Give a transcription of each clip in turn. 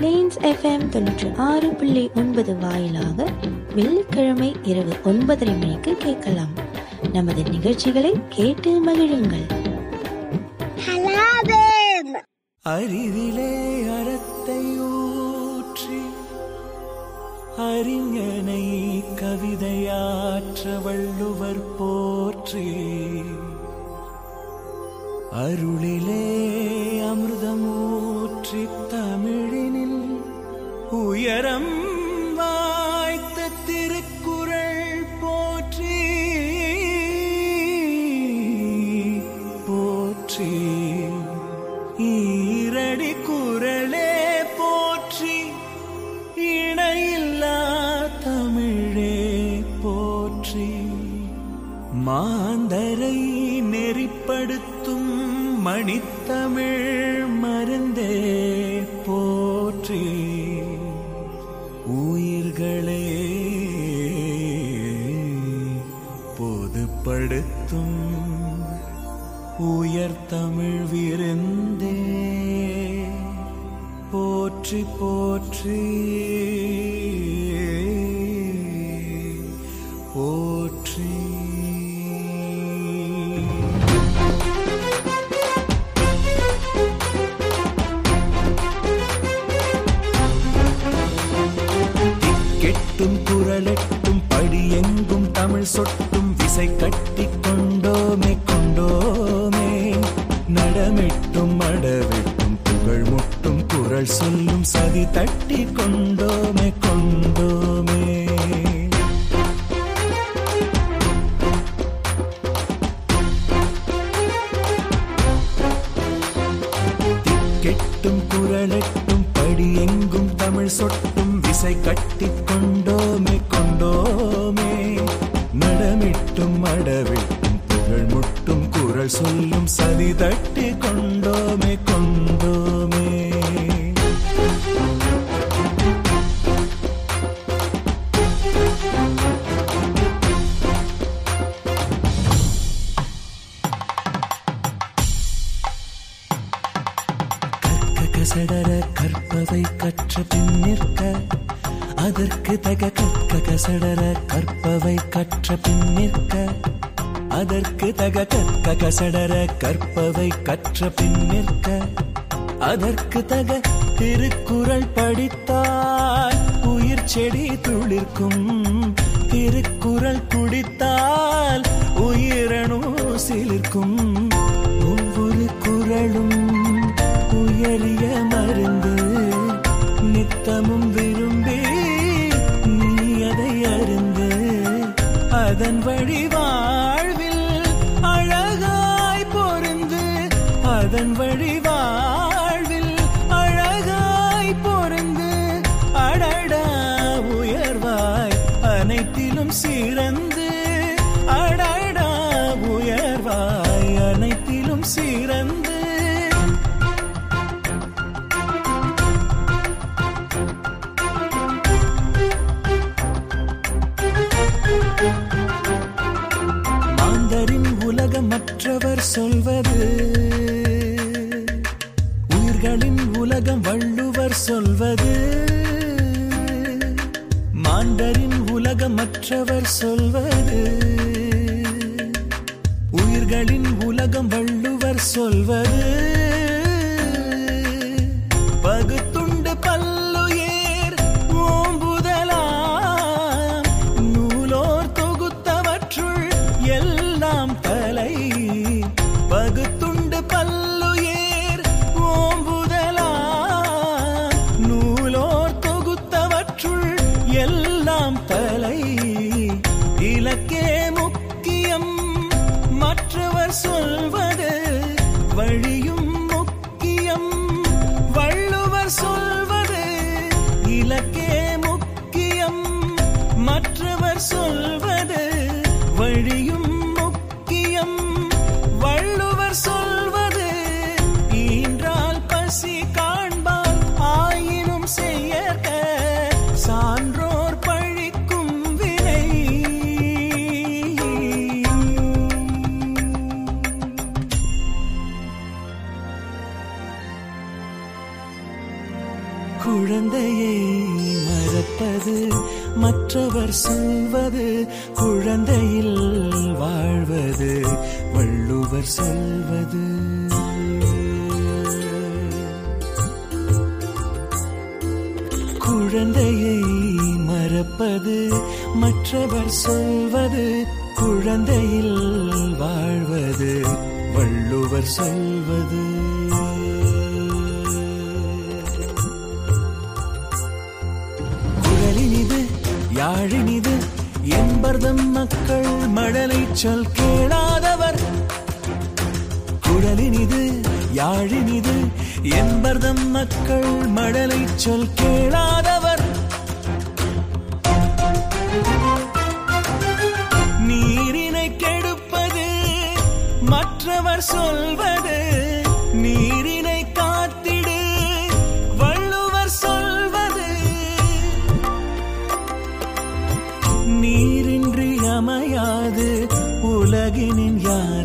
Planes FM தொண்ணூற்றி ஆறு புள்ளி ஒன்பது வாயிலாக வெள்ளிக்கிழமை இரவு ஒன்பதரை மணிக்கு கேட்கலாம். நமது நிகழ்ச்சிகளை கேட்டு மகிழுங்கள். அறிவிலே அறத்தை ஊற்றி அறிஞனை கவிதையாற்ற வள்ளுவர் போற்றி. அருளிலே அமிர்தமூற்றி ഉയരം தமிழ் விருந்தே. போற்றி போற்றி. போற்றி. கெட்டும் குரலெட்டும் படியெங்கும் தமிழ் சொட்டும் விசை கட்டி கொண்டோமே கொண்டோ முட்டும் குரல் சொல்லும் சதி தட்டி கொண்டோமே கொண்டோமே. கெட்டும் குரலெட்டும் படி எங்கும் தமிழ் சொட்டும் விசை கட்டி கொண்டோமே கொண்டோமே. நடமிட்டும் அடவிட்டும் புகழ் முட்டும் குரல் சொல்லும் சதி தட்டி கொண்டோமே கொண்டோமே. கத்தக கற்க கசடர கற்பவை கற்ற பின் நிற்க அதற்கு தக திருக்குறள் படித்தால் உயிர் செடி துளிர்க்கும். திருக்குறள் குடித்தால் உயிரணு சிலிர்க்கும். ஒவ்வொரு குறளும் உயரிய மருந்து மற்றவர் சொல்வது குழந்தையில் வாழ்வது வள்ளுவர் செல்வது. குழந்தையை மறப்பது மற்றவர் சொல்வது குழந்தையில் வாழ்வது வள்ளுவர் சொல்வது. யாழினிது? என்பர்தம் மக்கள் மழலை சொல் கேளாதவர். குழலினிது யாழினிது? என்பர்தம் மக்கள் மழலை சொல் கேளாதவர். நீரினை கெடுப்பது மற்றவர் சொல்வது நீரினை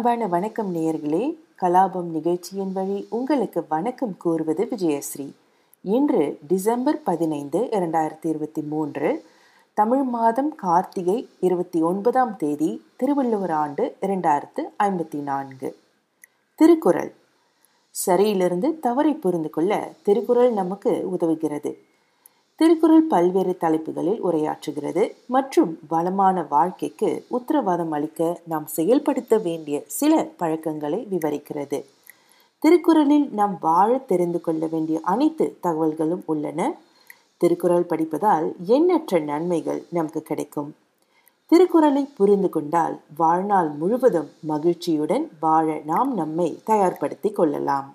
அன்பான வணக்கம் நேயர்களே. கலாபம் நிகழ்ச்சியின் வழி உங்களுக்கு வணக்கம் கூறுவது விஜயஸ்ரீ. இன்று டிசம்பர் பதினைந்து இரண்டாயிரத்தி இருபத்தி மூன்று தமிழ் மாதம் கார்த்திகை இருபத்தி ஒன்பதாம் தேதி திருவள்ளுவர் ஆண்டு இரண்டாயிரத்து ஐம்பத்தி நான்கு. திருக்குறள். சரியிலிருந்து தவறை புரிந்து கொள்ள திருக்குறள் நமக்கு உதவுகிறது. திருக்குறள் பல்வேறு தலைப்புகளில் உரையாற்றுகிறது. மற்றும் வளமான வாழ்க்கைக்கு உத்தரவாதம் அளிக்க நாம் செயல்படுத்த வேண்டிய சில பழக்கங்களை விவரிக்கிறது. திருக்குறளில் நாம் வாழ தெரிந்து கொள்ள வேண்டிய அனைத்து தகவல்களும் உள்ளன. திருக்குறள் படிப்பதால் எண்ணற்ற நன்மைகள் நமக்கு கிடைக்கும். திருக்குறளை புரிந்து கொண்டால் வாழ்நாள் முழுவதும் மகிழ்ச்சியுடன் வாழ நாம் நம்மை தயார்படுத்திக் கொள்ளலாம்.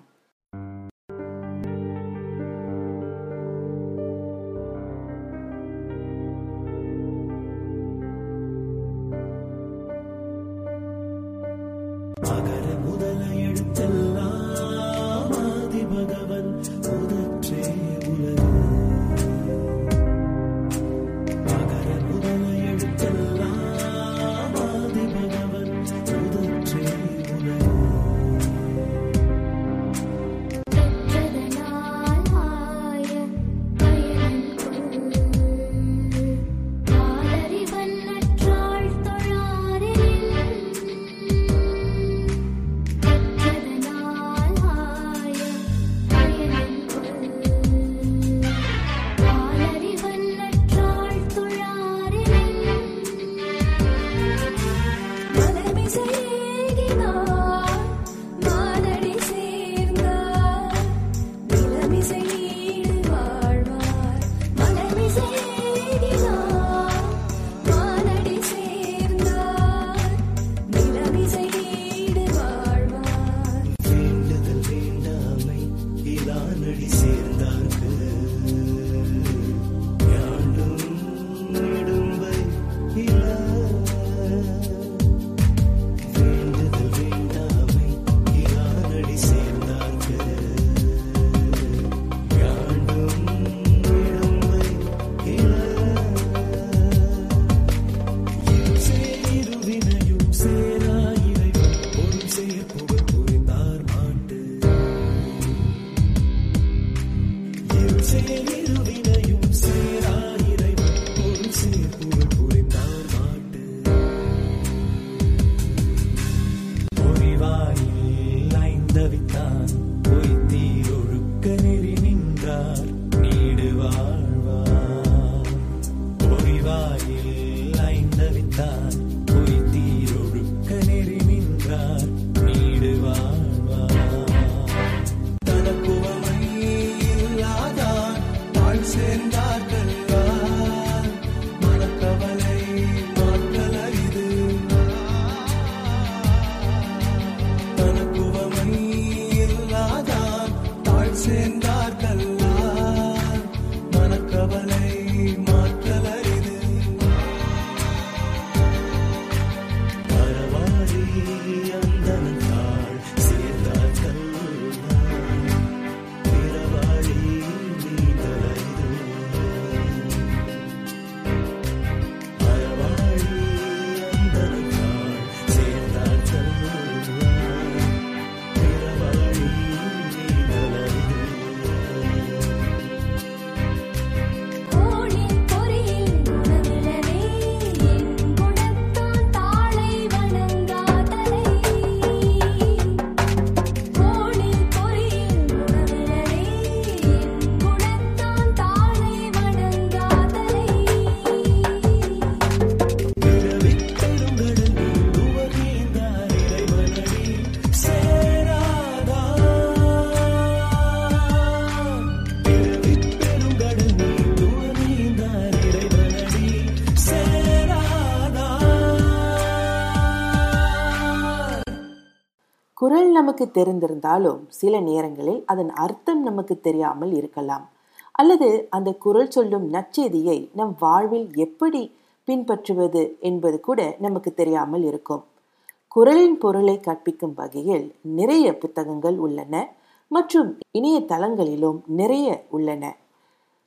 நமக்கு தெரிந்திருந்தாலும் சில நேரங்களில் அதன் அர்த்தம் நமக்கு தெரியாமல் இருக்கலாம். அல்லது அந்த குரல் சொல்லும் நற்செய்தியை நம் வாழ்வில் எப்படி பின்பற்றுவது என்பது கூட நமக்கு தெரியாமல் இருக்கும். குரலின் பொருளை கற்பிக்கும் வகையில் நிறைய புத்தகங்கள் உள்ளன மற்றும் இணையதளங்களிலும் நிறைய உள்ளன.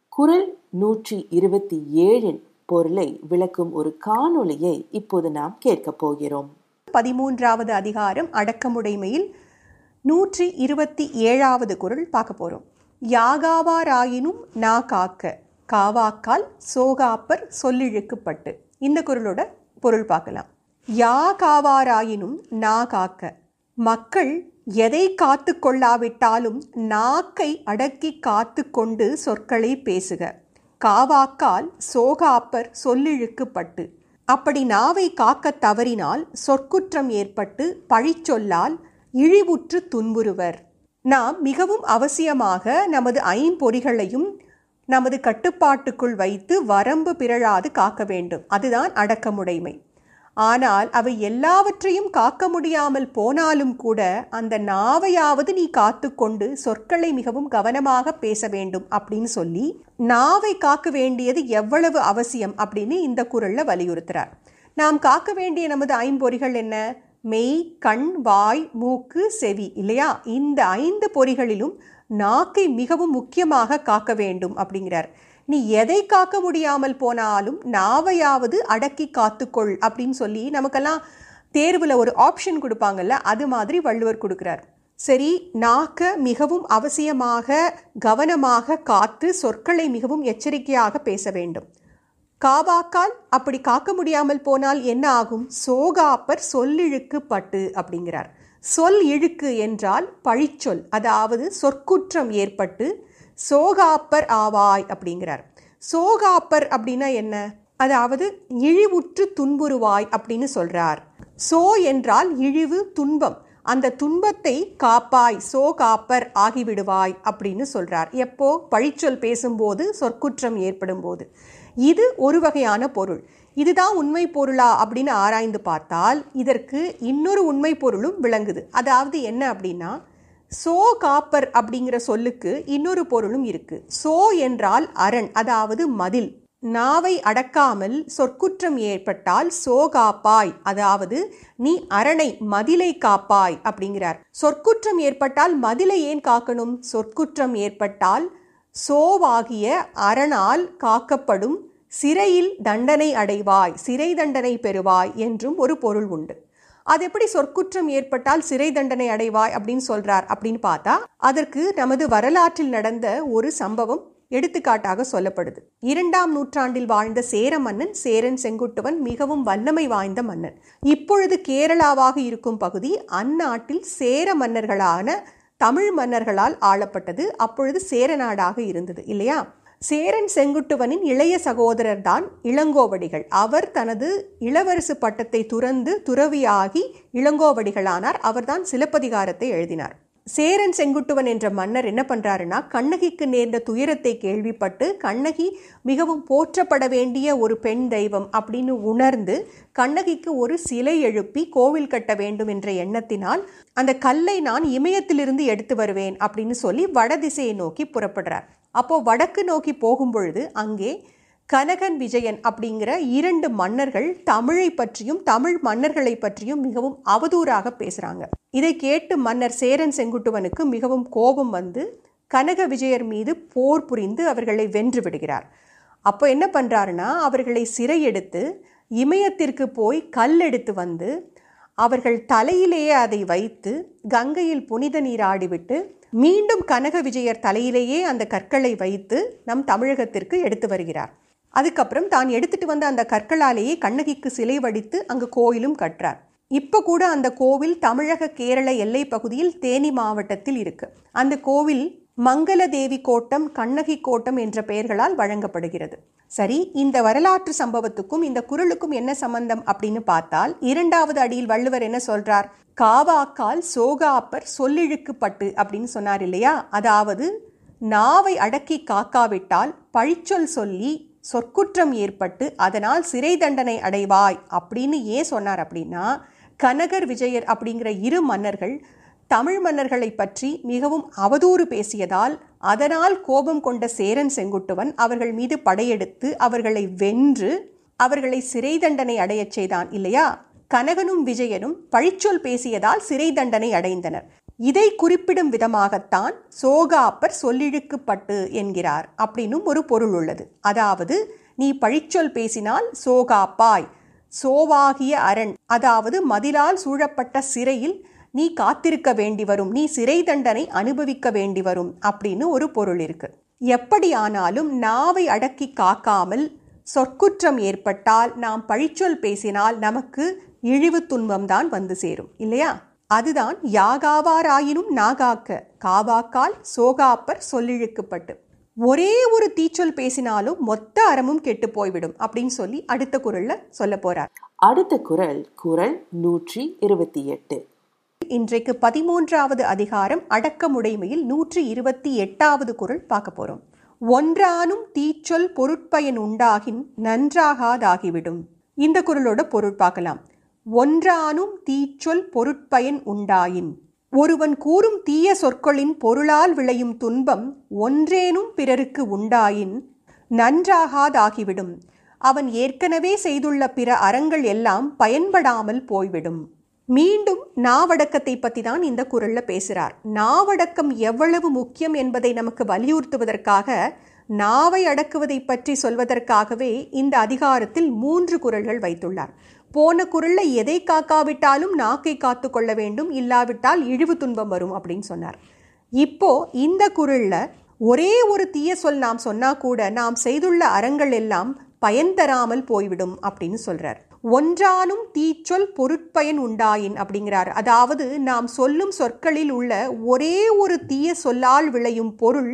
குரல் நூற்றி இருபத்தி ஏழின் பொருளை விளக்கும் ஒரு காணொளியை இப்போது நாம் கேட்கப் போகிறோம். பதிமூன்றாவது அதிகாரம் அடக்கமுடைமையில் நூற்றி இருபத்தி ஏழாவது குரல் பார்க்க போகிறோம் யாகாவாராயினும் நா காக்க காவாக்கால் சோகாப்பர் சொல்லிழுக்கப்பட்டு. இந்த குரலோட பொருள் பார்க்கலாம். யா காவாராயினும் நா காக்க மக்கள் எதை காத்து கொள்ளாவிட்டாலும் நாக்கை அடக்கி காத்து கொண்டு சொற்களை பேசுக. காவாக்கால் சோகாப்பர் சொல்லிழுக்குப்பட்டு. அப்படி நாவை காக்கத் தவறினால் சொற்குற்றம் ஏற்பட்டு பழிச்சொல்லால் இழிவுற்று துன்புறுவர். நாம் மிகவும் அவசியமாக நமது ஐம்பொறிகளையும் நமது கட்டுப்பாட்டுக்குள் வைத்து வரம்பு பிறழாது காக்க வேண்டும். அதுதான் அடக்கமுடைமை. ஆனால் அவை எல்லாவற்றையும் காக்க முடியாமல் போனாலும் கூட அந்த நாவையாவது நீ காத்துக்கொண்டு சொற்களை மிகவும் கவனமாக பேச வேண்டும் அப்படின்னு சொல்லி நாவை காக்க வேண்டியது எவ்வளவு அவசியம் அப்படின்னு இந்த குரல்ல வலியுறுத்துறார். நாம் காக்க வேண்டிய நமது ஐம்பொறிகள் என்ன? மெய் கண் வாய் மூக்கு செவி இல்லையா? இந்த ஐந்து பொறிகளிலும் நாக்கை மிகவும் முக்கியமாக காக்க வேண்டும் அப்படிங்கிறார். நீ எதை காக்க முடியாமல் போனாலும் நாவையாவது அடக்கி காத்துக்கொள் அப்படின்னு சொல்லி நமக்கெல்லாம் தேர்வில் ஒரு ஆப்ஷன் கொடுப்பாங்கல்ல அது மாதிரி வள்ளுவர் கொடுக்குறார். சரி நாக்க மிகவும் அவசியமாக கவனமாக காத்து சொற்களை மிகவும் எச்சரிக்கையாக பேச வேண்டும். காவாக்கால் அப்படி காக்க முடியாமல் போனால் என்ன ஆகும்? சோகாப்பர் சொல்லிழுக்கு பட்டு அப்படிங்கிறார். சொல் இழுக்கு என்றால் பழிச்சொல் அதாவது சொற்குற்றம் ஏற்பட்டு சோகாப்பர் ஆவாய் அப்படிங்கிறார். சோகாப்பர் அப்படின்னா என்ன? அதாவது இழிவுற்று துன்புறுவாய் அப்படின்னு சொல்றார். சோ என்றால் இழிவு துன்பம். அந்த துன்பத்தை காப்பாய் சோ காப்பர் ஆகிவிடுவாய் அப்படின்னு சொல்றார். எப்போ? பழிச்சொல் பேசும்போது சொற்குற்றம் ஏற்படும் போது இது ஒரு வகையான பொருள். இதுதான் உண்மை பொருளா அப்படின்னு ஆராய்ந்து பார்த்தால் இதற்கு இன்னொரு உண்மை பொருளும் விளங்குது. அதாவது என்ன அப்படின்னா சோ காப்பர் அப்படிங்கிற சொல்லுக்கு இன்னொரு பொருளும் இருக்கு. சோ என்றால் அரண் அதாவது மதில். நாவை அடக்காமல் சொற்குற்றம் ஏற்பட்டால் சோ காப்பாய் அதாவது நீ அரணை மதிலை காப்பாய் அப்படிங்கிறார். சொற்குற்றம் ஏற்பட்டால் மதிலை ஏன் காக்கணும்? சொற்குற்றம் ஏற்பட்டால் சோவாகிய அரணால் காக்கப்படும் சிறையில் தண்டனை அடைவாய் சிறை தண்டனை பெறுவாய் என்றும் ஒரு பொருள் உண்டு. அது எப்படி சொற்குற்றம் ஏற்பட்டால் சிறை தண்டனை அடைவாய் அப்படின்னு சொல்றார் அப்படின்னு பார்த்தா அதற்கு நமது வரலாற்றில் நடந்த ஒரு சம்பவம் எடுத்துக்காட்டாக சொல்லப்படுது. இரண்டாம் நூற்றாண்டில் வாழ்ந்த சேர மன்னன் சேரன் செங்குட்டுவன் மிகவும் வல்லமை வாய்ந்த மன்னன். இப்பொழுது கேரளாவாக இருக்கும் பகுதி அந்நாட்டில் சேர மன்னர்களான தமிழ் மன்னர்களால் ஆளப்பட்டது. அப்பொழுது சேர நாடாக இருந்தது இல்லையா? சேரன் செங்குட்டுவனின் இளைய சகோதரர் தான் இளங்கோவடிகள். அவர் தனது இளவரசு பட்டத்தை துறந்து துறவியாகி இளங்கோவடிகளானார். அவர்தான் சிலப்பதிகாரத்தை எழுதினார். சேரன் செங்குட்டுவன் என்ற மன்னர் என்ன பண்றாருன்னா கண்ணகிக்கு நேர்ந்த துயரத்தை கேள்விப்பட்டு கண்ணகி மிகவும் போற்றப்பட வேண்டிய ஒரு பெண் தெய்வம் அப்படின்னு உணர்ந்து கண்ணகிக்கு ஒரு சிலை எழுப்பி கோவில் கட்ட வேண்டும் என்ற எண்ணத்தினால் அந்த கல்லை நான் இமயத்திலிருந்து எடுத்து வருவேன் அப்படின்னு சொல்லி வடதிசையை நோக்கி புறப்படுறார். அப்போ வடக்கு நோக்கி போகும்பொழுது அங்கே கனகன் விஜயன் அப்படிங்கிற இரண்டு மன்னர்கள் தமிழை பற்றியும் தமிழ் மன்னர்களை பற்றியும் மிகவும் அவதூறாக பேசுகிறாங்க இதை கேட்டு மன்னர் சேரன் செங்குட்டுவனுக்கு மிகவும் கோபம் வந்து கனக விஜயர் மீது போர் புரிந்து அவர்களை வென்று விடுகிறார். அப்போ என்ன பண்ணுறாருன்னா அவர்களை சிறையெடுத்து இமயத்திற்கு போய் கல் எடுத்து வந்து அவர்கள் தலையிலேயே அதை வைத்து கங்கையில் புனித நீராடிவிட்டு மீண்டும் கனக விஜயர் தலையிலேயே அந்த கற்களை வைத்து நம் தமிழகத்திற்கு எடுத்து வருகிறார். அதுக்கப்புறம் தான் எடுத்துட்டு வந்த அந்த கற்களாலேயே கண்ணகிக்கு சிலை வடித்து அங்கு கோயிலும் கற்றார் இப்போ கூட அந்த கோவில் தமிழக கேரள எல்லை பகுதியில் தேனி மாவட்டத்தில் இருக்கு. அந்த கோவில் மங்களதேவி கோட்டம் கண்ணகி கோட்டம் என்ற பெயர்களால் வழங்கப்படுகிறது. சரி இந்த வரலாற்று சம்பவத்துக்கும் இந்த குரலுக்கும் என்ன சம்பந்தம் அப்படின்னு பார்த்தால் இரண்டாவது அடியில் வள்ளுவர் என்ன சொல்றார்? காவாக்கால் சோகாப்பர் சொல்லிழுக்குப்பட்டு அப்படின்னு சொன்னார் இல்லையா? அதாவது நாவை அடக்கி காக்காவிட்டால் பழிச்சொல் சொல்லி சொற்குற்றம் ஏற்பட்டு அதனால் சிறை தண்டனை அடைவாய் அப்படின்னு ஏன் சொன்னார் அப்படின்னா கனகர் விஜயர் அப்படிங்கிற இரு மன்னர்கள் தமிழ் மன்னர்களை பற்றி மிகவும் அவதூறு பேசியதால் அதனால் கோபம் கொண்ட சேரன் செங்குட்டுவன் அவர்கள் மீது படையெடுத்து அவர்களை வென்று அவர்களை சிறை தண்டனை அடையச் செய்தான் இல்லையா? கனகனும் விஜயனும் பழிச்சொல் பேசியதால் சிறை தண்டனை அடைந்தனர். இதை குறிப்பிடும் விதமாகத்தான் சோகாப்பர் சொல்லிழுக்கப்பட்டு என்கிறார் அப்படின்னும் ஒரு பொருள் உள்ளது. அதாவது நீ பழிச்சொல் பேசினால் சோகாப்பாய் சோவாகிய அரண் அதாவது மதிலால் சூழப்பட்ட சிறையில் நீ காத்திருக்க வேண்டி வரும் நீ சிறை தண்டனை அனுபவிக்க வேண்டி வரும் அப்படின்னு ஒரு பொருள் இருக்கு. எப்படியானாலும் நாவை அடக்கி காக்காமல் சொற்குற்றம் ஏற்பட்டால் நாம் பழிச்சொல் பேசினால் நமக்கு இழிவு துன்பம்தான் வந்து சேரும் இல்லையா? அதுதான் யாகாவாராயினும் நாகாக்க காவாக்கால் சோகாப்பர் சொல்லிழுக்கப்பட்டு. ஒரே ஒரு தீச்சொல் பேசினாலும் மொத்த அறமும் கெட்டு போய்விடும் அப்படின்னு சொல்லி அடுத்த குரல்ல சொல்ல போறார். அடுத்த குரல் குரல் நூற்றி இருபத்தி எட்டு. இன்றைக்கு பதிமூன்றாவது அதிகாரம் அடக்கமுடைமையில் நூற்றி இருபத்தி எட்டாவது குரல் பார்க்க போறோம். ஒன்றானும் தீச்சொல் பொருட்பயன் உண்டாகின் நன்றாகாதாகிவிடும். இந்த குரலோட பொருள் பார்க்கலாம். ஒன்றானும் தீச்சொல் பொருட்பயன் உண்டாயின். ஒருவன் கூறும் தீய சொற்களின் பொருளால் விளையும் துன்பம் ஒன்றேனும் பிறருக்கு உண்டாயின். நன்றாகாதாகிவிடும். அவன் ஏற்கனவே செய்துள்ள பிற அறங்கள் எல்லாம் பயன்படாமல் போய்விடும். மீண்டும் நாவடக்கத்தை பற்றி தான் இந்த குரலில் பேசுகிறார் நாவடக்கம் எவ்வளவு முக்கியம் என்பதை நமக்கு வலியுறுத்துவதற்காக நாவை அடக்குவதை பற்றி சொல்வதற்காகவே இந்த அதிகாரத்தில் மூன்று குரல்கள் வைத்துள்ளார். போன குரலில் எதை காக்காவிட்டாலும் நாக்கை காத்து கொள்ள வேண்டும் இல்லாவிட்டால் இழிவு துன்பம் வரும் அப்படின்னு சொன்னார். இப்போ இந்த குரலில் ஒரே ஒரு தீய சொல் நாம் சொன்னா கூட நாம் செய்துள்ள அறங்கள் எல்லாம் பயன் தராமல் போய்விடும் அப்படின்னு சொல்றார். ஒன்றானும் தீச்சொல் பொருட்பயன் உண்டாயின் அப்படிங்கிறார். அதாவது நாம் சொல்லும் சொற்களில் உள்ள ஒரே ஒரு தீய சொல்லால் விளையும் பொருள்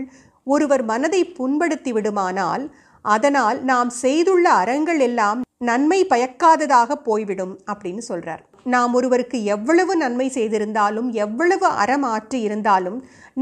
ஒருவர் மனதை புண்படுத்தி விடுமானால் அதனால் நாம் செய்துள்ள அறங்கள் எல்லாம் நன்மை பயக்காததாக போய்விடும் அப்படின்னு சொல்றார். நாம் ஒருவருக்கு எவ்வளவு நன்மை செய்திருந்தாலும் எவ்வளவு அறம் ஆற்றி இருந்தாலும்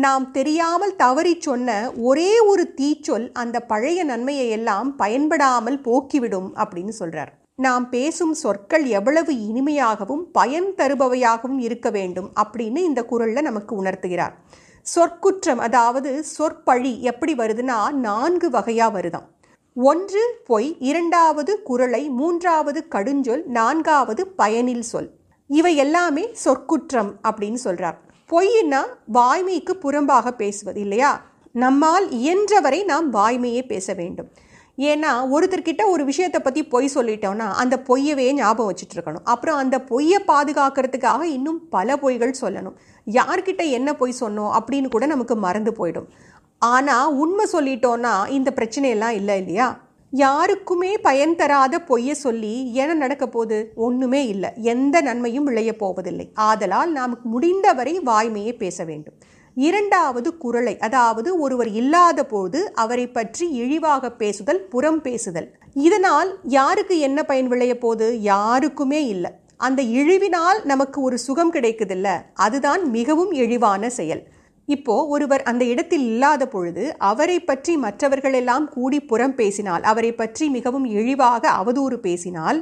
நாம் தெரியாமல் தவறி சொன்ன ஒரே ஒரு தீச்சொல் அந்த பழைய நன்மையை எல்லாம் பயன்படாமல் போக்கிவிடும் அப்படின்னு சொல்றார். நாம் பேசும் சொற்கள் எவ்வளவு இனிமையாகவும் பயன் தருபவையாகவும் இருக்க வேண்டும் அப்படின்னு இந்த குரலில் நமக்கு உணர்த்துகிறார். சொற்குற்றம் அதாவது சொற்பழி எப்படி வருதுன்னா நான்கு வகையாக வருதாம். ஒன்று பொய். இரண்டாவது குரலை. மூன்றாவது கடுஞ்சொல். நான்காவது பயனில் சொல். இவை எல்லாமே சொற்குற்றம் அப்படின்னு சொல்கிறார் பொய்னா வாய்மைக்கு புறம்பாக பேசுவது இல்லையா? நம்மால் இயன்றவரை நாம் வாய்மையே பேச வேண்டும். ஏன்னா ஒருத்தர்கிட்ட ஒரு விஷயத்தை பற்றி பொய் சொல்லிட்டோம்னா அந்த பொய்யவே ஞாபகம் வச்சுட்டு இருக்கணும் அப்புறம் அந்த பொய்யை பாதுகாக்கிறதுக்காக இன்னும் பல பொய்கள் சொல்லணும். யார்கிட்ட என்ன பொய் சொன்னோம் அப்படின்னு கூட நமக்கு மறந்து போயிடும். ஆனால் உண்மை சொல்லிட்டோன்னா இந்த பிரச்சனையெல்லாம் இல்லை இல்லையா? யாருக்குமே பயன் தராத பொய்யை சொல்லி என்ன நடக்க போகுது? ஒன்றுமே இல்லை. எந்த நன்மையும் விளைய போவதில்லை. ஆதலால் நமக்கு முடிந்தவரை வாய்மையை பேச வேண்டும். இரண்டாவது குரலை அதாவது ஒருவர் இல்லாத போது அவரை பற்றி இழிவாக பேசுதல் புறம் பேசுதல். இதனால் யாருக்கு என்ன பயன் விளைய போது யாருக்குமே இல்லை. அந்த இழிவினால் நமக்கு ஒரு சுகம் கிடைக்குதில்ல. அதுதான் மிகவும் இழிவான செயல். இப்போ ஒருவர் அந்த இடத்தில் இல்லாத பொழுது அவரை பற்றி மற்றவர்கள் எல்லாம் கூடி புறம் பேசினால் அவரை பற்றி மிகவும் இழிவாக அவதூறு பேசினால்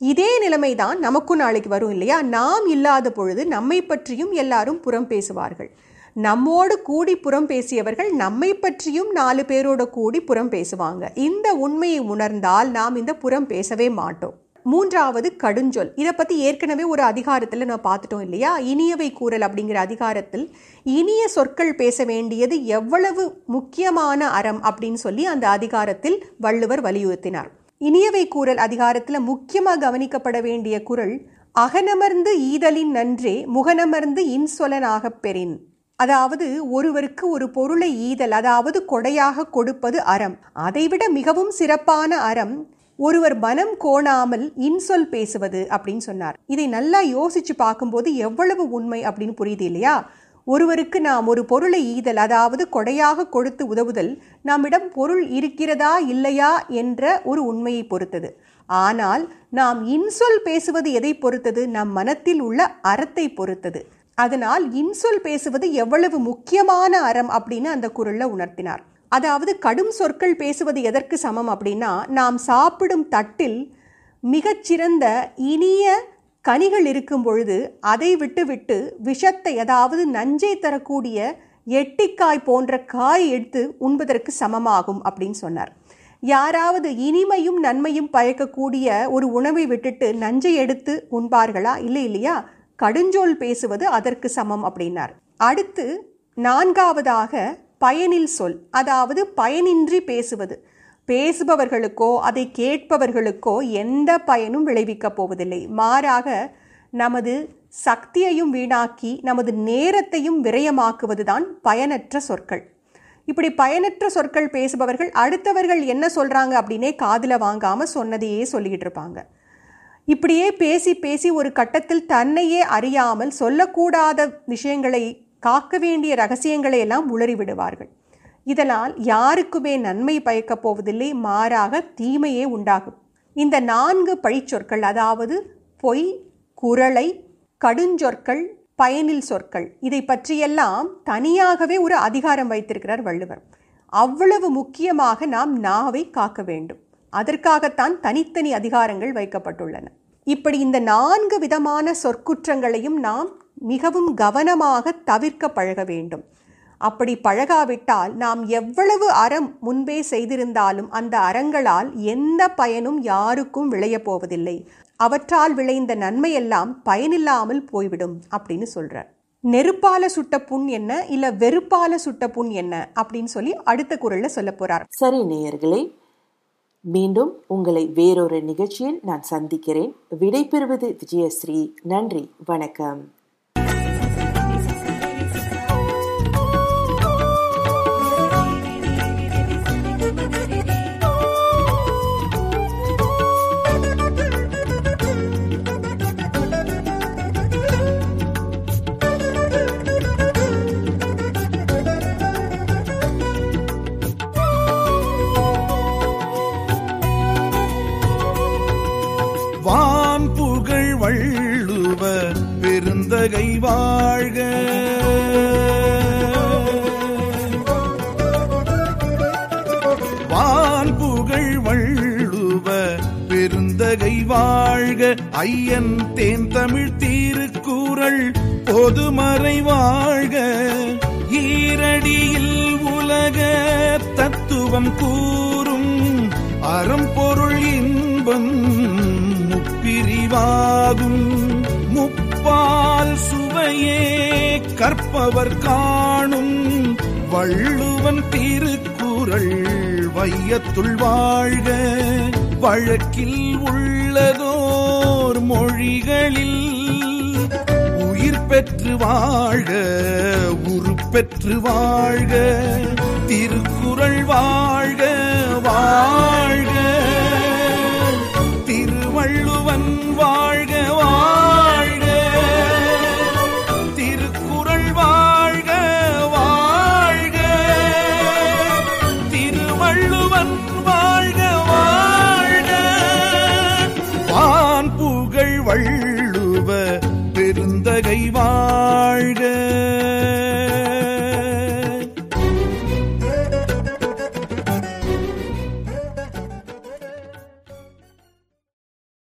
இதே நிலைமைதான் நமக்கும் நாளைக்கு வரும் இல்லையா? நாம் இல்லாத பொழுது நம்மை பற்றியும் எல்லாரும் புறம் பேசுவார்கள். நம்மோடு கூடி புறம் பேசியவர்கள் நம்மை பற்றியும் நாலு பேரோட கூடி புறம் பேசுவாங்க. இந்த உண்மையை உணர்ந்தால் நாம் இந்த புறம் பேசவே மாட்டோம். மூன்றாவது கடுஞ்சொல். இதை பற்றி ஏற்கனவே ஒரு அதிகாரத்தில் நான் பார்த்துட்டோம் இல்லையா? இனியவை கூறல் அப்படிங்கிற அதிகாரத்தில் இனிய சொற்கள் பேச வேண்டியது எவ்வளவு முக்கியமான அறம் அப்படின்னு சொல்லி அந்த அதிகாரத்தில் வள்ளுவர் வலியுறுத்தினார். இனியவை கூறல் அதிகாரத்தில் முக்கியமாக கவனிக்கப்பட வேண்டிய குரல் அகனமர்ந்து ஈதலின் நன்றே முகனமர்ந்து இன்சொலனாகப் பெறின். அதாவது ஒருவருக்கு ஒரு பொருளை ஈதல் அதாவது கொடையாக கொடுப்பது அறம். அதைவிட மிகவும் சிறப்பான அறம் ஒருவர் மனம் கோணாமல் இன்சொல் பேசுவது அப்படின்னு சொன்னார். இதை நல்லா யோசிச்சு பார்க்கும்போது எவ்வளவு உண்மை அப்படின்னு புரியுது இல்லையா? ஒருவருக்கு நாம் ஒரு பொருளை ஈதல் அதாவது கொடையாக கொடுத்து உதவுதல் நம்மிடம் பொருள் இருக்கிறதா இல்லையா என்ற ஒரு உண்மையை பொறுத்தது. ஆனால் நாம் இன்சொல் பேசுவது எதை பொறுத்தது? நம் மனத்தில் உள்ள அறத்தை பொறுத்தது. அதனால் இன்சொல் பேசுவது எவ்வளவு முக்கியமான அறம் அப்படின்னு அந்த குரல்ல உணர்த்தினார். அதாவது கடும் சொற்கள் பேசுவது எதற்கு சமம் அப்படின்னா நாம் சாப்பிடும் தட்டில் மிகச்சிறந்த இனிய கனிகள் இருக்கும் பொழுது அதை விட்டுவிட்டு விஷத்தை அதாவது நஞ்சை தரக்கூடிய எட்டிக்காய் போன்ற காய் எடுத்து உண்பதற்கு சமமாகும் அப்படின்னு சொன்னார். யாராவது இனிமையும் நன்மையும் பயக்கக்கூடிய ஒரு உணவை விட்டுட்டு நஞ்சை எடுத்து உண்பார்களா? இல்லை இல்லையா? கடுஞ்சொல் பேசுவது அதற்கு சமம் அப்படின்னார். அடுத்து நான்காவதாக பயனில் சொல் அதாவது பயனின்றி பேசுவது. பேசுபவர்களுக்கோ அதை கேட்பவர்களுக்கோ எந்த பயனும் விளைவிக்கப் போவதில்லை. மாறாக நமது சக்தியையும் வீணாக்கி நமது நேரத்தையும் விரயமாக்குவதுதான் பயனற்ற சொற்கள். இப்படி பயனற்ற சொற்கள் பேசுபவர்கள் அடுத்தவர்கள் என்ன சொல்கிறாங்க அப்படின்னே காதில் வாங்காமல் சொன்னதையே சொல்லிக்கிட்டு இருப்பாங்க. இப்படியே பேசி பேசி ஒரு கட்டத்தில் தன்னையே அறியாமல் சொல்லக்கூடாத விஷயங்களை காக்க வேண்டிய ரகசியங்களை எல்லாம் உளறிவிடுவார்கள் இதனால் யாருக்குமே நன்மை பயக்கப் போவதில்லை மாறாக தீமையே உண்டாகும். இந்த நான்கு பழிச்சொற்கள் அதாவது பொய் குரலை கடுஞ்சொற்கள் பயனில் சொற்கள் இதை பற்றியெல்லாம் தனியாகவே ஒரு அதிகாரம் வைத்திருக்கிறார் வள்ளுவர். அவ்வளவு முக்கியமாக நாம் நாவை காக்க வேண்டும். அதற்காகத்தான் தனித்தனி அதிகாரங்கள் வைக்கப்பட்டுள்ளன. இப்படி இந்த நான்கு விதமான சொற்குற்றங்களையும் நாம் மிகவும் கவனமாக தவிர்க்க பழக வேண்டும். அப்படி பழகாவிட்டால் நாம் எவ்வளவு அறம் முன்பே செய்திருந்தாலும் அந்த அறங்களால் எந்த பயனும் யாருக்கும் விளையப் போவதில்லை. அவற்றால் விளைந்த நன்மையெல்லாம் பயனில்லாமல் போய்விடும் அப்படின்னு சொல்கிறார் நெருப்பால சுட்ட புண் என்ன? இல்ல வெறுப்பால சுட்ட புண் என்ன? அப்படின்னு சொல்லி அடுத்த குரல்ல சொல்ல போறார். சரி நேயர்களே மீண்டும் உங்களை வேறொரு நிகழ்ச்சியில் நான் சந்திக்கிறேன். விடைபெறுவது விஜயஸ்ரீ. நன்றி. வணக்கம். வாழ்க. வான் புகழ் வள்ளுவ பெருந்தகை வாழ்க. ஐயன் தேன் தமிழ் தீருக்கூறள் பொதுமறை வாழ்க. ஈரடியில் உலக தத்துவம் கூறும் அறம் கற்பவர் காணும் வள்ளுவன் திருக்குறள் வையத்துள் வாழ்க. வழக்கில் உள்ளதோர் மொழிகளில் உயிர் பெற்று வாழ்க உருப்பெற்று வாழ்க. திருக்குறள் வாழ்க வாழ்க. திருவள்ளுவன் வாழ்க வாழ்க.